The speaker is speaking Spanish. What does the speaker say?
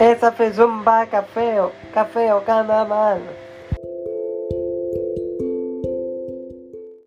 Esa fue un vaca feo, café o carnaval.